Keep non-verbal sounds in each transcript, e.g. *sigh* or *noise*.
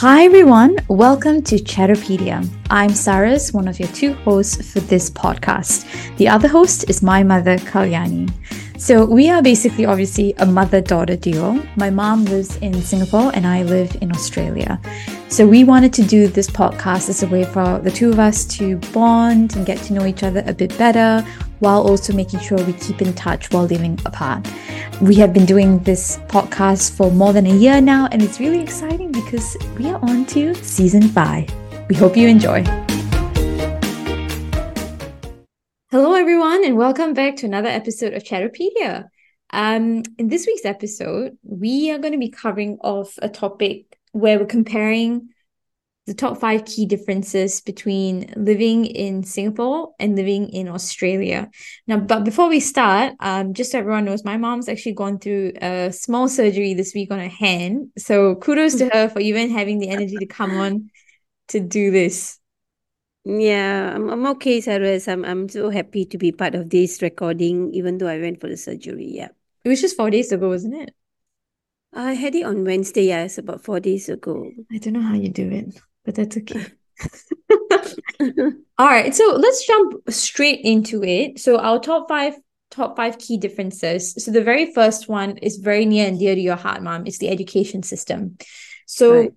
Hi everyone, welcome to Chatterpedia. I'm Saras, one of your two hosts for this podcast. The other host is my mother, Kalyani. So we are basically obviously a mother-daughter duo. My mom lives in Singapore and I live in Australia. So we wanted to do this podcast as a way for the two of us to bond and get to know each other a bit better while also making sure we keep in touch while living apart. We have been doing this podcast for more than a year now, and it's really exciting because we are on to season five. We hope you enjoy. Everyone, and welcome back to another episode of Chatterpedia. Um, in this week's episode, we are going to be covering off a topic where we're comparing the top five key differences between living in Singapore and living in Australia. Now, but before we start, um, just so everyone knows, my mom's actually gone through a small surgery this week on her hand. So kudos to *laughs* her for even having the energy to come on to do this. Yeah, I'm I'm okay, Cyrus. I'm I'm so happy to be part of this recording, even though I went for the surgery. Yeah. It was just four days ago, wasn't it? I had it on Wednesday, yes, about four days ago. I don't know how you do it but that's okay. *laughs* All right, so let's jump straight into it. So our top five top five key differences. So the very first one is very near and dear to your heart, mom. It's the education system. So right.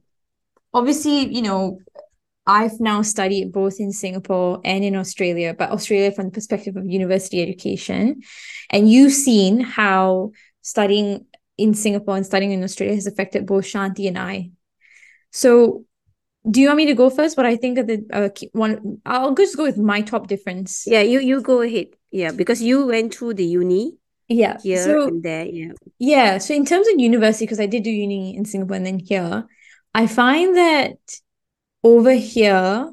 obviously, you know, I've now studied both in Singapore and in Australia, but Australia from the perspective of university education. And you've seen how studying in Singapore and studying in Australia has affected both Shanti and I. So do you want me to go first? What I think of the uh, one, I'll just go with my top difference. Yeah, you you go ahead. Yeah, because you went through the uni. Yeah, here so, and there. Yeah, yeah. So in terms of university, because I did do uni in Singapore and then here, I find that over here,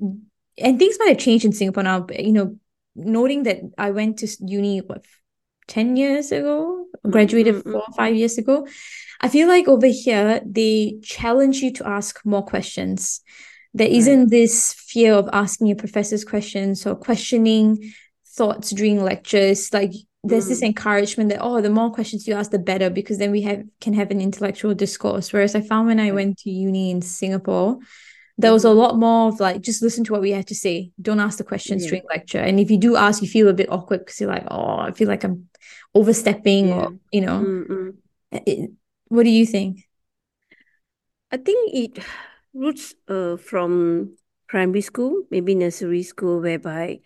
and things might have changed in Singapore now. But, you know, noting that I went to uni what 10 years ago, graduated mm-hmm. four or five years ago. I feel like over here, they challenge you to ask more questions. There not this fear of asking your professors questions or questioning thoughts during lectures. Like there's mm. this encouragement that, oh, the more questions you ask, the better, because then we have can have an intellectual discourse. Whereas I found when I went to uni in Singapore, there was a lot more of like just listen to what we had to say don't ask the questions yeah. during lecture and if you do ask you feel a bit awkward because you're like oh i feel like i'm overstepping yeah. or you know mm it, what do you think i think it roots uh, from primary school maybe nursery school whereby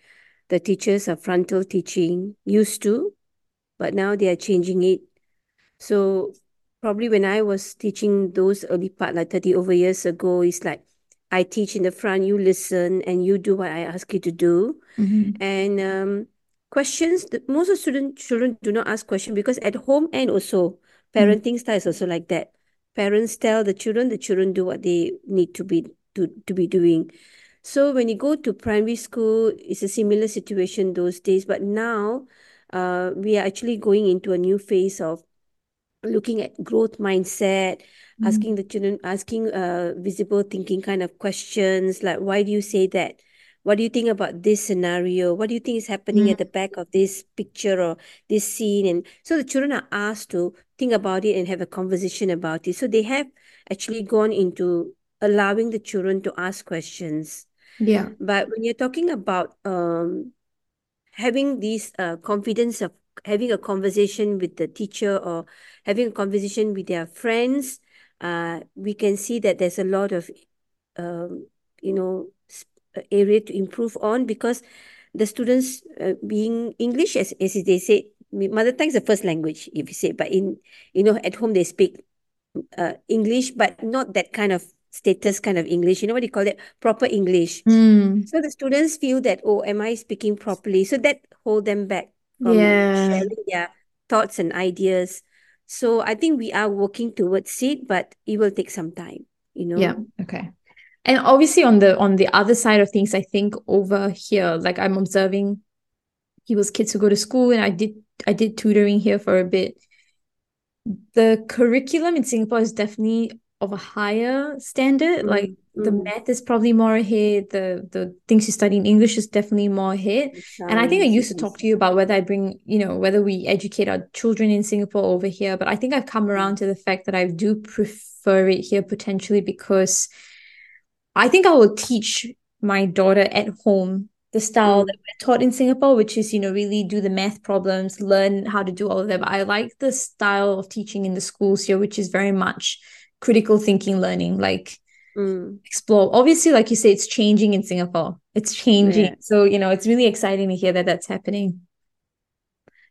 the teachers are frontal teaching used to but now they are changing it so probably when i was teaching those early part like 30 over years ago it's like I teach in the front, you listen, and you do what I ask you to do. Mm-hmm. And um, questions, the, most of student children do not ask questions because at home and also parenting mm-hmm. style is also like that. Parents tell the children, the children do what they need to be to, to be doing. So when you go to primary school, it's a similar situation those days. But now uh, we are actually going into a new phase of looking at growth mindset, mm. asking the children, asking uh, visible thinking kind of questions like, why do you say that? What do you think about this scenario? What do you think is happening at the back of this picture or this scene? And so the children are asked to think about it and have a conversation about it. So they have actually gone into allowing the children to ask questions. Yeah. But when you're talking about um, having this uh, confidence of having a conversation with the teacher or having a conversation with their friends, uh, we can see that there's a lot of, um, you know, uh, area to improve on because the students uh, being English, as, as they say, mother tongue is the first language, if you say, but in, you know, at home they speak uh, English, but not that kind of status kind of English. You know what you call it? Proper English. Mm. So the students feel that, oh, am I speaking properly? So that hold them back from yeah. sharing their thoughts and ideas. So I think we are working towards it, but it will take some time, you know. Yeah. Okay. And obviously on the on the other side of things, I think over here, like I'm observing people's kids who go to school and I did I did tutoring here for a bit. The curriculum in Singapore is definitely of a higher standard. Mm, like the mm. math is probably more ahead. The the things you study in English is definitely more ahead. And I think I used to talk to you about whether I bring, you know, whether we educate our children in Singapore over here. But I think I've come around to the fact that I do prefer it here potentially because I think I will teach my daughter at home the style Mm. that we're taught in Singapore, which is, you know, really do the math problems, learn how to do all of that. But I like the style of teaching in the schools here, which is very much critical thinking learning, like Mm. explore. Obviously, like you say, it's changing in Singapore. It's changing. Yeah. So, you know, it's really exciting to hear that that's happening.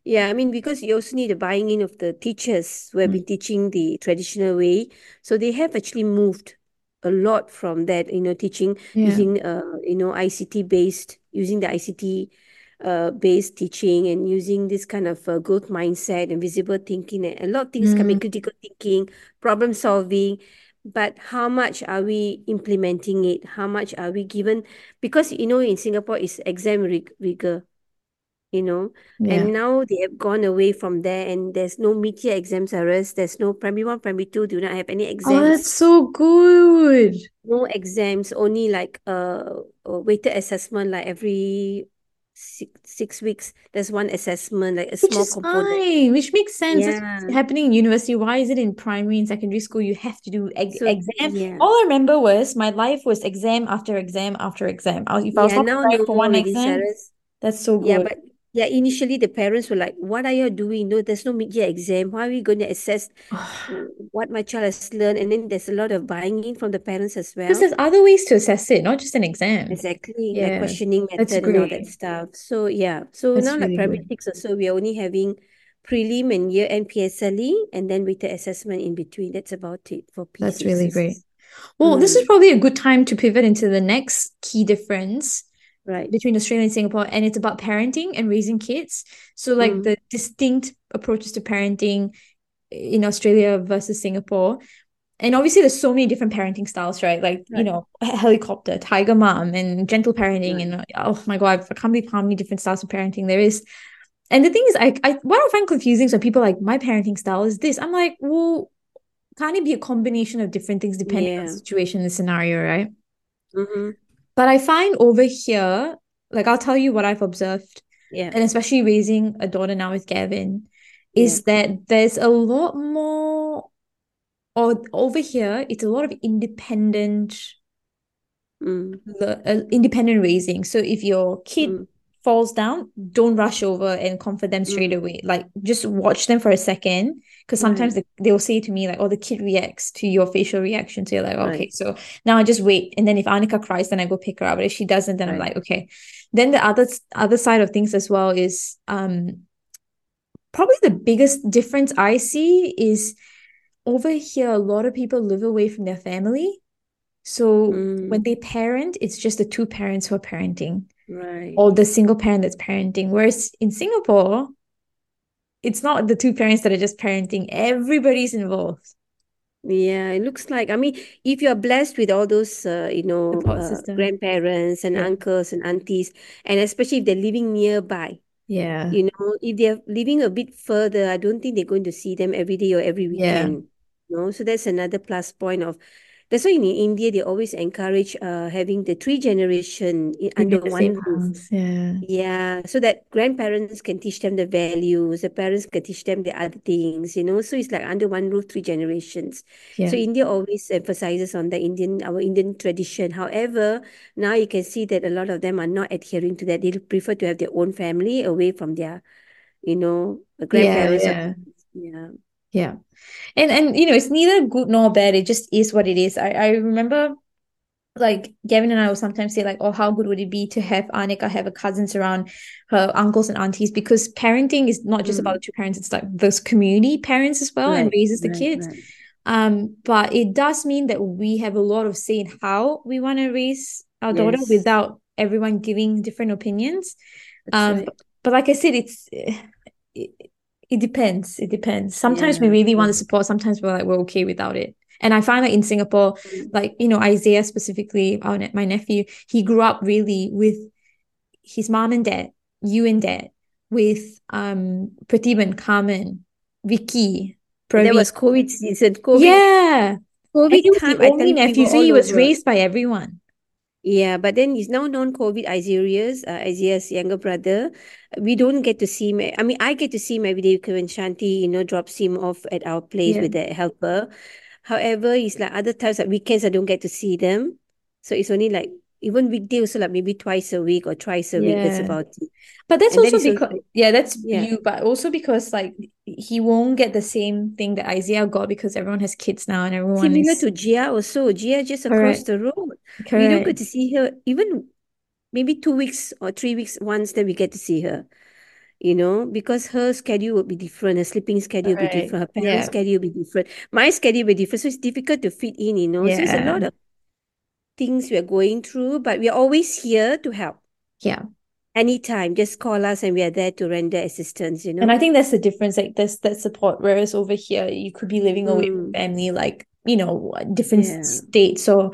Yeah, I mean, because you also need the buying in of the teachers who have Mm. been teaching the traditional way. So they have actually moved a lot from that, you know, teaching Yeah. using, uh, you know, ICT based, using the ICT uh, based teaching and using this kind of uh, growth mindset and visible thinking. And a lot of things coming, Mm. critical thinking, problem solving. But how much are we implementing it? How much are we given? Because, you know, in Singapore, it's exam rig rigor you know Yeah. and now they have gone away from there and there's no mid-year exams Aras. there's no primary one primary two do not have any exams Oh, that's so good. no exams only like uh, a weighted assessment like every six, six weeks there's one assessment like a Which small is component fine, which makes sense. Yeah what's happening in university. Why is it in primary and secondary school you have to do ex so exam? yeah All I remember was my life was exam after exam after exam. I was, if I was yeah not now for one exam, that's so yeah good. but yeah initially the parents were like what are you doing? No there's no mid-year exam. How are we going to assess *sighs* what my child has learned? And then there's a lot of buying in from the parents as well. Because there's other ways to assess it, not just an exam. exactly like Yeah, questioning that's method and all that stuff. So yeah. So That's now like primary six or so we're only having prelim and year end PSLE and then with the assessment in between. That's about it for That's really great. Well, this is mm, probably a good time to pivot into the next key difference right between Australia and Singapore, and it's about parenting and raising kids. So, like mm, the distinct approaches to parenting in Australia versus Singapore. And obviously, there's so many different parenting styles, right? Like, you know, helicopter, tiger mom, and gentle parenting. right And oh my God, I can't believe how many different styles of parenting there is. And the thing is, I, I what I find confusing is when people are like, my parenting style is this. I'm like, well, can't it be a combination of different things depending on the situation, the scenario, right? mm-hmm. But I find over here, like I'll tell you what I've observed, yeah. and especially raising a daughter now with Gavin, yeah. is that there's a lot more, or over here, it's a lot of independent, mm, le- uh, independent raising. So if your kid mm, falls down, don't rush over and comfort them straight mm, away. Like just watch them for a second. Because sometimes right they, they'll say to me, like, oh, the kid reacts to your facial reaction. So you're like, okay, right so now I just wait. And then if Anika cries, then I go pick her up. But if she doesn't, then I'm like, okay. Then the other other side of things as well is um probably the biggest difference I see is over here, a lot of people live away from their family. So when mm, they parent, it's just the two parents who are parenting right or the single parent that's parenting. Whereas in Singapore, it's not the two parents that are just parenting, everybody's involved. Yeah, it looks like, I mean, if you're blessed with all those, uh, you know, uh, grandparents and Yeah. uncles and aunties, and especially if they're living nearby, Yeah. you know, if they're living a bit further, I don't think they're going to see them every day or every Yeah. weekend. You know, so that's another plus point of, that's why in India, they always encourage uh, having the three generation i- Living under one roof. Yeah. Yeah, so that grandparents can teach them the values, the parents can teach them the other things, you know. So it's like under one roof, three generations. So India always emphasizes on the Indian, our Indian tradition. However, now you can see that a lot of them are not adhering to that. They prefer to have their own family away from their, you know, Yeah. grandparents or Yeah. yeah. Yeah. And and you know, it's neither good nor bad. It just is what it is. I, I remember like Gavin and I will sometimes say like, oh, how good would it be to have Anika have her cousins around her uncles and aunties because parenting is not just about Mm. the two parents, it's like those community parents as well and raises the right, kids. right. Um, but it does mean that we have a lot of say in how we want to raise our daughter Yes, without everyone giving different opinions. that's Um, right. but, but like I said, it's it, it depends. It depends. Sometimes we really want yeah. to support, sometimes we're like we're okay without it. And I find that in Singapore, Mm. like you know, Isaiah specifically, our, ne- my nephew, he grew up really with his mom and dad, you and dad, with um Pratibhan, Carmen, Vicky, Praveen. was COVID season. COVID Yeah. COVID And he was time, the I only nephew, so he was raised by everyone. Yeah, but then he's now non-COVID Isaiah's, uh, Isaiah's younger brother. We don't get to see him. I mean, I get to see him every day when Shanti, you know, drops him off at our place Yeah. with the helper. However, it's like other times, like weekends, I don't get to see them. So it's only like, even weekday also like maybe twice a week or twice a week. That's about it. But that's And also it's also, because, yeah, that's yeah. you, but also because like he won't get the same thing that Isaiah got because everyone has kids now and everyone Similar is to Gia also. Gia just across correct, the road. We don't get to see her even maybe two weeks or three weeks once, then we get to see her. You know, because her schedule will be different, her sleeping schedule will be different, her parents' Yeah, schedule will be different, my schedule will be different. So it's difficult to fit in, you know. So it's a lot of things we are going through, but we are always here to help. yeah. Anytime, just call us and we are there to render assistance, you know. And I think that's the difference, like there's that support. Whereas over here, you could be living away from Mm, family, like, you know, different yeah. states or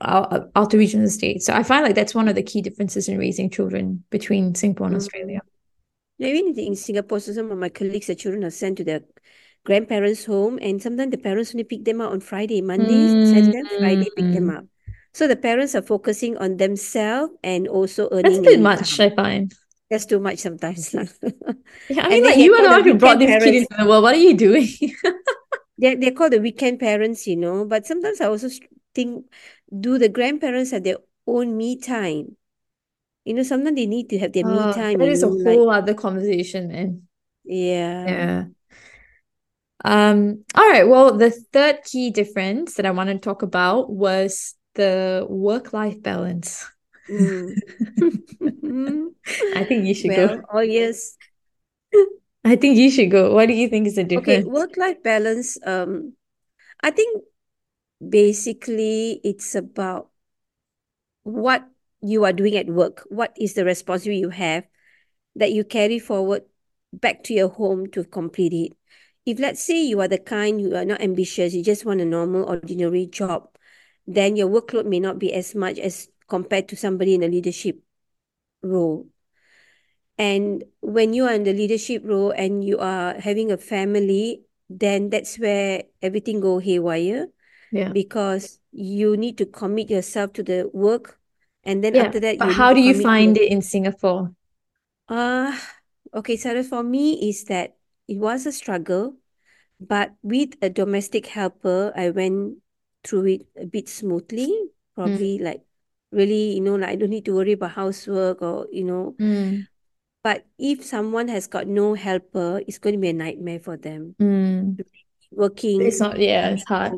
out, outer of the states. So I find like that's one of the key differences in raising children between Singapore and Mm. Australia. Yeah, Even in Singapore, so some of my colleagues, the children are sent to their grandparents' home, and sometimes the parents only pick them up on Friday, Mondays, send them, Friday, pick them Mm, up. So the parents are focusing on themselves and also that's earning bit an much. I find. That's too much sometimes. Yeah, I *laughs* mean, then like you are the one who brought this kid into the world. What are you doing? *laughs* They're, they're called the weekend parents, you know. But sometimes I also think, do the grandparents have their own me time? You know, sometimes they need to have their me Oh, time, that is a know, like, whole other conversation, man. yeah. Yeah. Um, all right. Well, the third key difference that I want to talk about was the work-life balance. Mm. *laughs* I think you should go. Oh yes. *laughs* I think you should go. What do you think is the difference? Okay, difference? work-life balance. Um, I think basically it's about what you are doing at work. What is the responsibility you have that you carry forward back to your home to complete it? If let's say you are the kind you are not ambitious, you just want a normal, ordinary job, then your workload may not be as much as compared to somebody in a leadership role. And when you are in the leadership role and you are having a family, then that's where everything go haywire Yeah. because you need to commit yourself to the work, and then Yeah. after that But you how do you find it in Singapore? uh okay, Sarah, for me is that it was a struggle, but with a domestic helper, I went through it a bit smoothly. Mm, Probably like really, you know, like I don't need to worry about housework or, you know. mm, But if someone has got no helper, it's going to be a nightmare for them. mm. Working It's not, yeah, it's hard.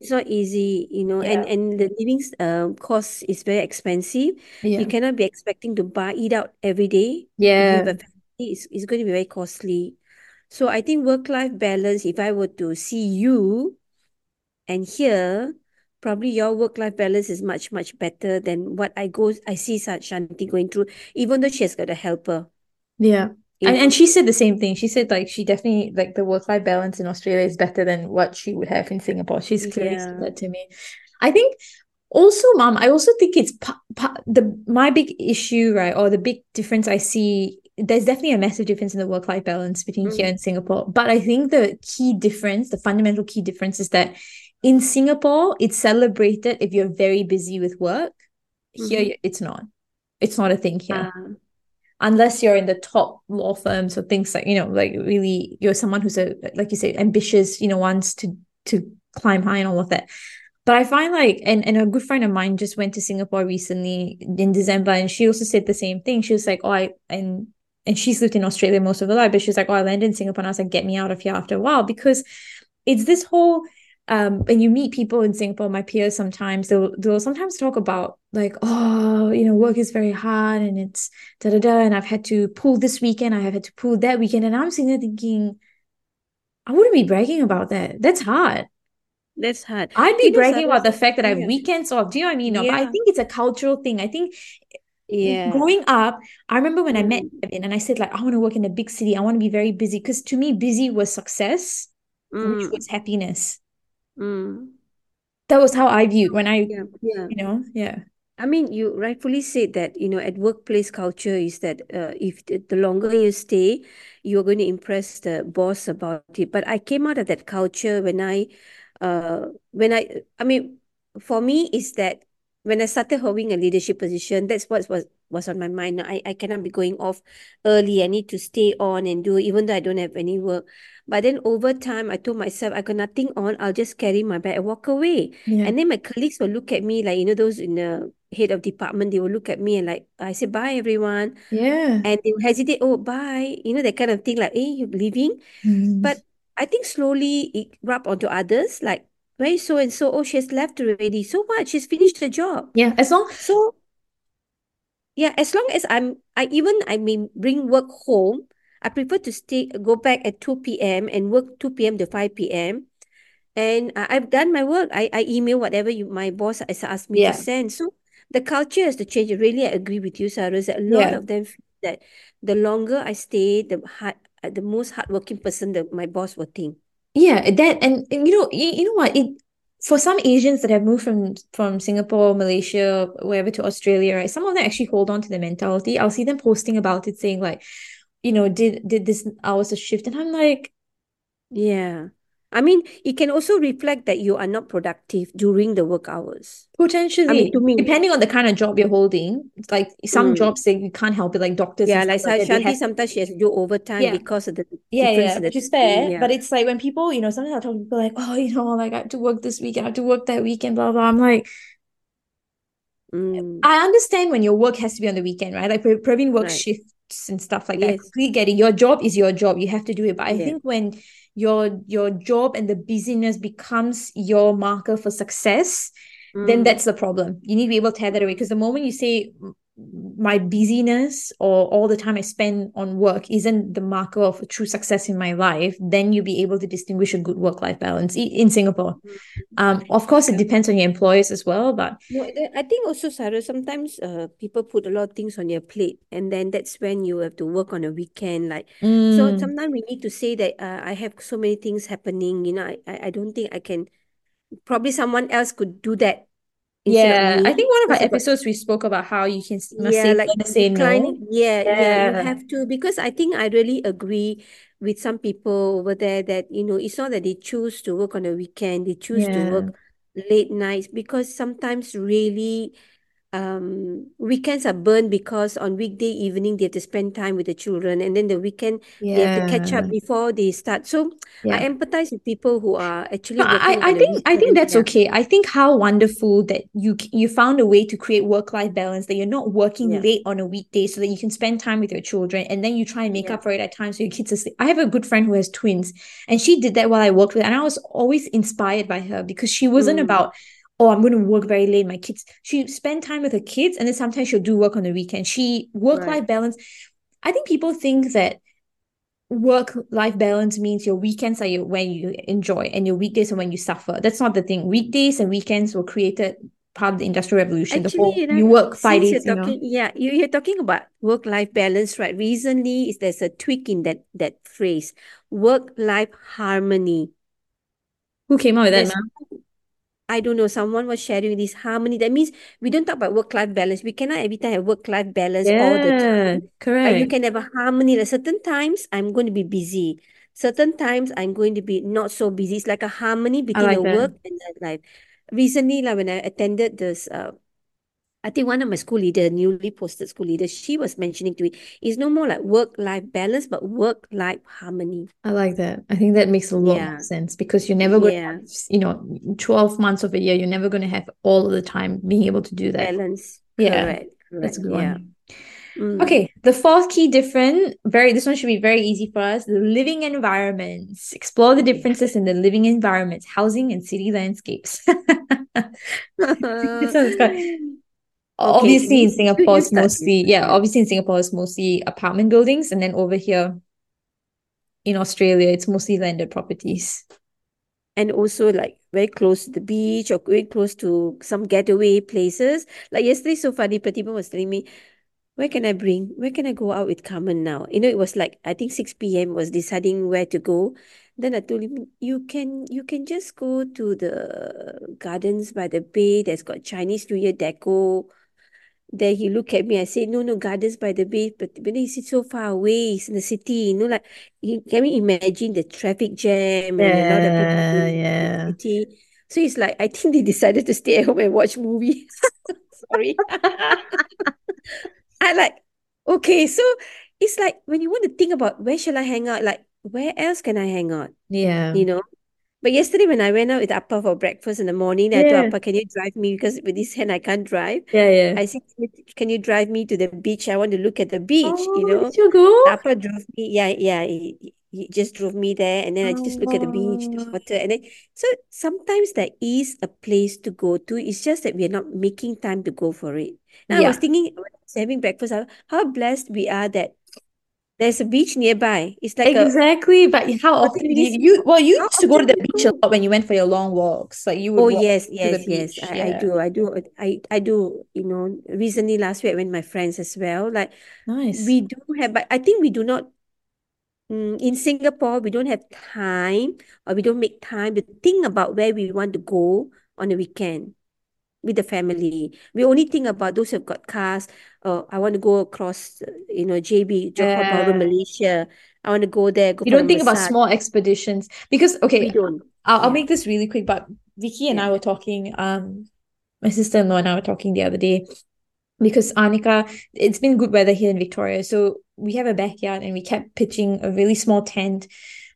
It's not easy, you know, and Yeah. and the living um cost is very expensive. Yeah. You cannot be expecting to buy eat out every day. Yeah. it's, it's going to be very costly. So I think work-life balance, if I were to see you and here, probably your work-life balance is much, much better than what I go I see Shanti going through, even though she has got a helper, Yeah. you And know. and she said the same thing. She said like she definitely like the work-life balance in Australia is better than what she would have in Singapore. She's clearly said Yeah. that to me. I think also, Mom, I also think it's pa pa the my big issue, right, or the big difference I see. There's definitely a massive difference in the work-life balance between here Mm. and Singapore. But I think the key difference, the fundamental key difference, is that in Singapore, it's celebrated if you're very busy with work. Here, Mm-hmm. it's not. It's not a thing here Uh, unless you're in the top law firms or things like you know like really you're someone who's a like you say ambitious you know wants to to climb high and all of that but I find like and and a good friend of mine just went to Singapore recently in December and she also said the same thing she was like oh I and and she's lived in Australia most of her life but she's like oh I landed in Singapore and I was like get me out of here after a while because it's this whole um when you meet people in Singapore my peers sometimes they'll they'll sometimes talk about like oh you know work is very hard and it's da da da and I've had to pull this weekend I have had to pull that weekend and I'm sitting there thinking I wouldn't be bragging about that. That's hard. That's hard. I'd be bragging about the fact that I have yeah, weekends off. Do you know what I mean? No, but I think it's a cultural thing. I think yeah. growing up I remember when I met Mm, Kevin and I said like I want to work in a big city. I want to be very busy. Because to me busy was success which mm, was happiness mm. that was how I viewed when I Yeah, yeah. you know yeah I mean, you rightfully said that, you know, at workplace culture is that uh, if the, longer you stay, you're going to impress the boss about it. But I came out of that culture when I uh, when I, I mean, for me is that when I started holding a leadership position, that's what was was on my mind. I, I cannot be going off early. I need to stay on and do, even though I don't have any work. But then over time, I told myself, I got nothing on. I'll just carry my bag and walk away. Yeah. And then my colleagues will look at me like, you know, those in the head of department, they will look at me and like, I say, bye, everyone. Yeah. And they hesitate, oh, bye. You know, that kind of thing, like, hey, you're leaving. Mm. But I think slowly it rubbed onto others, like, is so and so? Oh, she has left already. So what? She's finished the job. Yeah. As long So yeah, as long as I'm I even I may bring work home, I prefer to stay go back at 2 p.m. and work 2 p.m. to 5 p.m. And I, I've done my work. I, I email whatever you my boss has asked me to send. So the culture has to change. Really, I agree with you, Sarah. That a lot Yeah. of them feel that the longer I stay, the hard, the most hardworking person that my boss will think. Yeah, that and, and you know, you, you know what? It for some Asians that have moved from from Singapore, Malaysia, wherever to Australia, right? Some of them actually hold on to the mentality. I'll see them posting about it, saying like, you know, did did this hours a shift? And I'm like, Yeah. I mean, it can also reflect that you are not productive during the work hours. I mean, potentially, to me, depending on the kind of job you're holding, it's like some mm, jobs they you can't help it, like doctors yeah, like Shanti, have sometimes she has to do overtime yeah. because of the Yeah, yeah, which is fair. But Yeah. it's like when people, you know, sometimes I talk to people like, oh, you know, like I have to work this week, I have to work that weekend, blah, blah. I'm like, Mm, I understand when your work has to be on the weekend, right? Like Pra- Praveen works right. shifts and stuff like that. I Yes. completely get it. Your job is your job. You have to do it. But I Yeah. think when your your job and the busyness becomes your marker for success, then Mm, that's the problem. You need to be able to tear that away. Because the moment you say "M- my busyness or all the time I spend on work isn't the marker of a true success in my life, then you'll be able to distinguish a good work-life balance in Singapore. mm. Um, of course, it depends on your employers as well, but No, I think also, Sarah, sometimes uh, people put a lot of things on your plate, and then that's when you have to work on a weekend. Like, so mm, sometimes we need to say that uh, I have so many things happening. You know, I, I don't think I can. Probably someone else could do that Yeah, I think one of our episodes we spoke about how you can Yeah, say like say no. declining. Yeah, yeah, you have to because I think I really agree with some people over there that, you know, it's not that they choose to work on a weekend, they choose to work late nights because sometimes really um weekends are burned because on weekday evening they have to spend time with the children and then the weekend they have to catch up before they start. So I yeah. empathize with people who are actually No, I, I think I think that's Yeah, okay. I think how wonderful that you you found a way to create work-life balance that you're not working yeah, late on a weekday so that you can spend time with your children and then you try and make yeah. up for it at times so your kids are sleep. I have a good friend who has twins and she did that while I worked with her and I was always inspired by her because she wasn't Mm, about oh I'm going to work very late my kids she spend time with her kids and then sometimes she'll do work on the weekend she work-life balance I think people think that work life balance means your weekends are your, when you enjoy and your weekdays are when you suffer. That's not the thing. Weekdays and weekends were created part of the industrial revolution. The Actually, whole you know, you work five since you're days, you know. yeah, you, you're talking about work-life balance, right? Recently, is there's a tweak in that that phrase, work-life harmony. Who came out with that? I don't know, someone was sharing this harmony. That means we don't talk about work-life balance. We cannot every time have work-life balance all the Yeah, time. But you can have a harmony. Like certain times I'm going to be busy. Certain times I'm going to be not so busy. It's like a harmony between like your that. work and your life. Recently, like when I attended this uh I think one of my school leader, newly posted school leader, she was mentioning to it, it's no more like work-life balance, but work-life harmony. I like that. I think that makes a lot Yeah, sense because you're never going to yeah, have, you know, 12 months of a year, you're never going to have all of the time being able to do that. balance. Yeah, Correct, that's a good Yeah. one. Mm. Okay, the fourth key difference, very this one should be very easy for us. The living environments. Explore the differences in the living environments, housing and city landscapes. *laughs* This one's Okay, obviously in Singapore it's mostly yeah, obviously in Singapore it's mostly apartment buildings, and then over here in Australia it's mostly landed properties. And also like very close to the beach or very close to some getaway places. Like yesterday, so funny, Pratibha was telling me, where can I bring? Where can I go out with Carmen now? You know, it was like I think 6 p.m. was deciding where to go. Then I told him, you can you can just go to the gardens by the bay that's got Chinese New Year deco. Then he look at me. I say, no, no, Gardens by the Bay. But but then he said so far away. It's in the city. You know, like you, can we imagine the traffic jam and a lot of people Yeah, in yeah. the city? So it's like I think they decided to stay at home and watch movies. *laughs* Sorry. *laughs* I like okay. So it's like when you want to think about where shall I hang out, like where else can I hang out? Yeah. You know? But yesterday when I went out with Appa for breakfast in the morning, I told Yeah. Appa, can you drive me? Because with this hand I can't drive. Yeah, yeah. I said, can you drive me to the beach? I want to look at the beach, you Oh, know. did you go? Appa drove me, yeah, yeah, he, he just drove me there, and then I just look at the beach, the Oh, water, and then so sometimes there is a place to go to. It's just that we're not making time to go for it. Now I was thinking, when I was having breakfast, how blessed we are that there's a beach nearby. It's like a Exactly. But how often 40 do you, you well, you used to go to the beach a lot when you went for your long walks. Like you would Oh yes, yes, yes. I, I do. I do. I I do, you know, recently last week I went with my friends as well. Like Nice. we do have, but I think we do not mm, in Singapore, we don't have time or we don't make time to think about where we want to go on the weekend with the family. We only think about those who've got cars. Oh, I want to go across, you know, JB, Johor Bahru, Yeah. Malaysia. I want to go there, go You don't think about small expeditions because okay, We don't. I'll I'll make this really quick, but Vicky and yeah, I were talking, um, my sister-in-law and I were talking the other day because Anika, it's been good weather here in Victoria. So we have a backyard and we kept pitching a really small tent.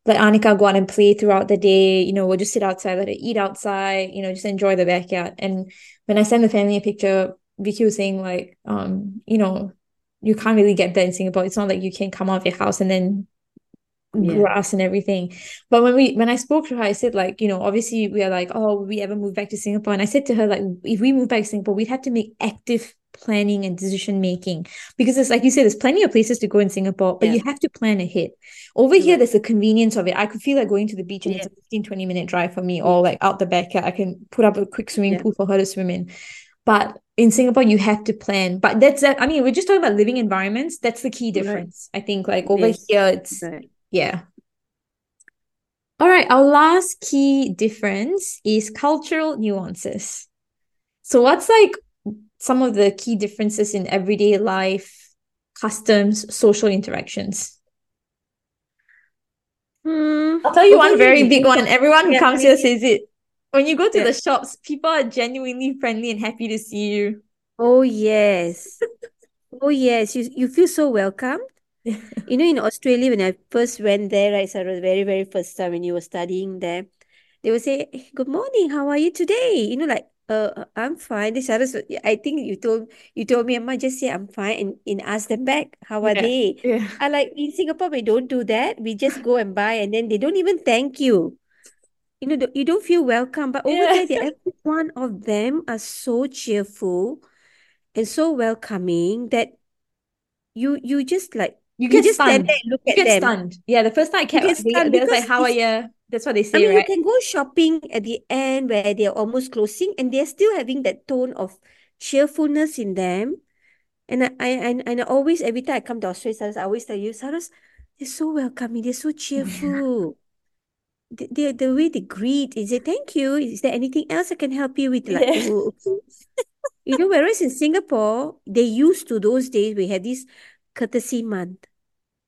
Let Anika go out and play throughout the day. You know, we'll just sit outside, let her eat outside, you know, just enjoy the backyard. And when I sent the family a picture, Vicky was saying like, um, you know, you can't really get that in Singapore. It's not like you can come out of your house and then yeah, grass and everything. But when we when I spoke to her, I said like, you know, obviously we are like, oh, will we ever move back to Singapore? And I said to her like, if we move back to Singapore, we'd have to make active planning and decision making because it's like you said, there's plenty of places to go in Singapore, but yeah. you have to plan ahead. Over here, there's the convenience of it. I could feel like going to the beach and it's a 15, 20 minute drive for me, or like out the backyard. I can put up a quick swimming yeah, pool for her to swim in. But in Singapore, you have to plan. But that's that. I mean, we're just talking about living environments. That's the key right. difference. I think like over Yes, here, it's right. yeah. All right, our last key difference is cultural nuances. So, what's like some of the key differences in everyday life, customs, social interactions? Hmm. I'll tell you Over one very big one. Singapore, Everyone who yeah, comes please, here says it. When you go to yeah. the shops, people are genuinely friendly and happy to see you. Oh yes. Oh yes. You you feel so welcome. *laughs* You know, in Australia, when I first went there, right, so it was very, very first time when you were studying there, they would say, "Hey, "Good morning, how are you today?" You know, like, "Uh, I'm fine." This others, I think you told you told me, Amma, just say I'm fine, and, and ask them back, "How are Yeah, they?" yeah. I like in Singapore, we don't do that. We just go and buy, and then they don't even thank you. You know, you don't feel welcome. But over Yeah. there, every one of them are so cheerful and so welcoming that you you just like You you get just stand stunned. there and look You at get them. stunned. Yeah, the first time I You kept get they, stunned they was like, How are you? That's what they say. I mean you can go shopping at the end where they're almost closing and they're still having that tone of cheerfulness in them. And I, I and, and I always every time I come to Australia, I always tell you, Saras, they're so welcoming, they're so cheerful. *laughs* The, the, the way they greet, is it thank you? Is there anything else I can help you with? Like, Yeah. oh, okay. *laughs* You know, whereas in Singapore, they used to those days, we had this courtesy month.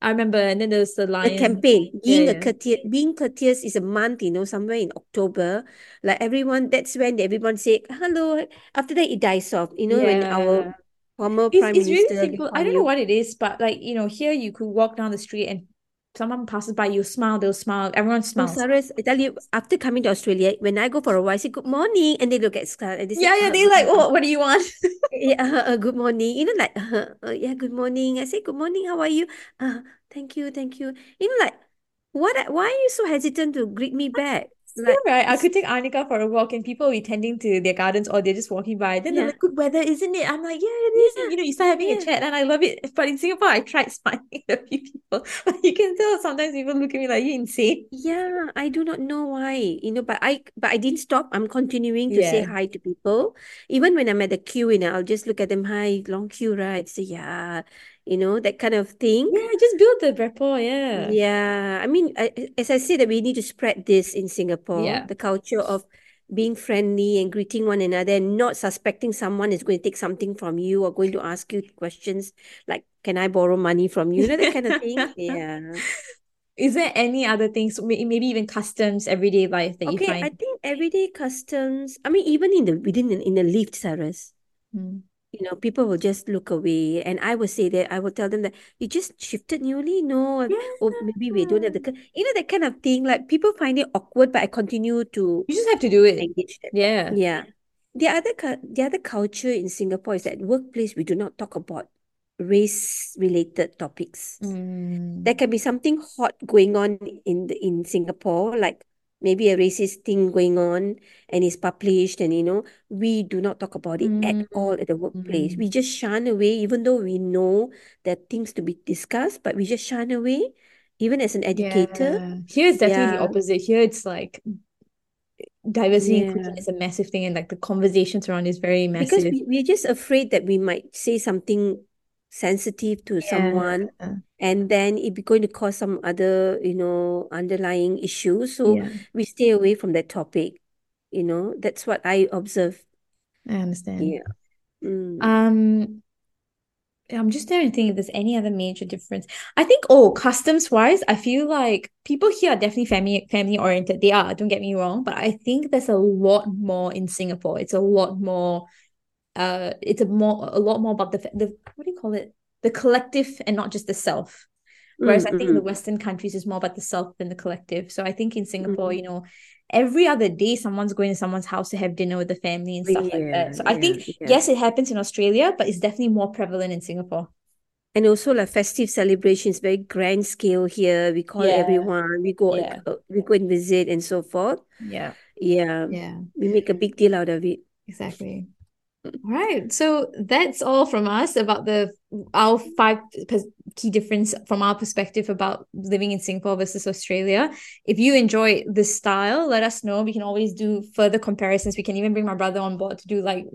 I remember, and then there was the The lion. campaign, Yeah, being a yeah. courteous, being courteous is a month, you know, somewhere in October. Like everyone, that's when everyone say hello. After that, it dies off. You know, when our former It's Prime it's really Minister Lee simple. I don't know what it is, but like, you know, here you could walk down the street and someone passes by, you smile, they'll smile, everyone oh, smiles. Cyrus, I tell you, after coming to Australia, when I go for a while, I say good morning, and they look at Scar and they say, Yeah, yeah, uh, they like, oh, what do you want? *laughs* Yeah, uh, uh, good morning. You know, like, uh, uh, yeah, good morning. I say, good morning. How are you? Uh, thank you, thank you. You know, like, what? Why are you so hesitant to greet me back? Yeah, right. I could take Anika for a walk and people will be tending to their gardens or they're just walking by. Then they're like, good weather, isn't it? I'm like, yeah, it is. Yeah, you know, you start having a chat and I love it. But in Singapore, I tried *laughs* smiling at a few people. *laughs* But you can tell sometimes people look at me like, you insane. Yeah, I do not know why, you know, but I but I didn't stop. I'm continuing to say hi to people. Even when I'm at the queue, you know, I'll just look at them, hi, long queue, right? Say, yeah, you know, that kind of thing. Yeah, just build the rapport. Yeah. Yeah, I mean, I, as I said, that we need to spread this in Singapore, Yeah. the culture of being friendly and greeting one another and not suspecting someone is going to take something from you or going to ask you questions like, can I borrow money from you? You know, that kind of thing. *laughs* Yeah. Is there any other things, maybe even customs, everyday life that okay, you find? I think everyday customs, I mean, even in the within the, in the lift, Cyrus, mm. You know, people will just look away. And I will say that I will tell them that you just shifted newly. No, yeah. or maybe we don't have the you know that kind of thing. Like people find it awkward, but I continue to You just have to do it. Engage them. Yeah. Yeah. The other the other culture in Singapore is that workplace we do not talk about race related topics. Mm. There can be something hot going on in the, in Singapore, like maybe a racist thing going on and is published and you know we do not talk about it mm. at all at the workplace mm. we just shun away even though we know that things to be discussed but we just shun away even as an educator yeah. here it's definitely yeah. the opposite here it's like diversity yeah. inclusion is a massive thing and like the conversations around is very massive because we, we're just afraid that we might say something sensitive to yeah. someone and then it be going to cause some other you know underlying issues. So yeah. we stay away from that topic you know. That's what i observe. I understand. Yeah. Mm. um i'm just trying to think if there's any other major difference. I think oh customs wise i feel like people here are definitely family family oriented. They are don't get me wrong but i think there's a lot more in singapore. It's a lot more uh it's a more a lot more about the the what do you call it? The collective and not just the self. Whereas mm-hmm. i think in the western countries is more about the self than the collective. So i think in singapore mm-hmm. you know every other day someone's going to someone's house to have dinner with the family and stuff yeah, like that. So yeah, i think yeah. yes it happens in australia but it's definitely more prevalent in singapore. And also like festive celebrations very grand scale here. We call everyone we go uh, we go and visit and so forth. Yeah. Yeah. Yeah. We make a big deal out of it. Exactly all right. So that's all from us about the our five key difference from our perspective about living in Singapore versus Australia. If you enjoy this style, let us know. We can always do further comparisons. We can even bring my brother on board to do like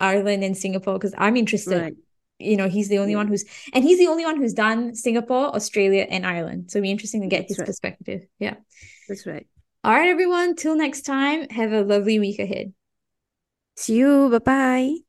Ireland and Singapore because I'm interested. Right. You know, he's the only yeah. one who's and he's the only one who's done Singapore, Australia, and Ireland. So it'll be interesting to get That's his right. perspective. Yeah. That's right. All right, everyone. Till next time, have a lovely week ahead. See you. Bye bye.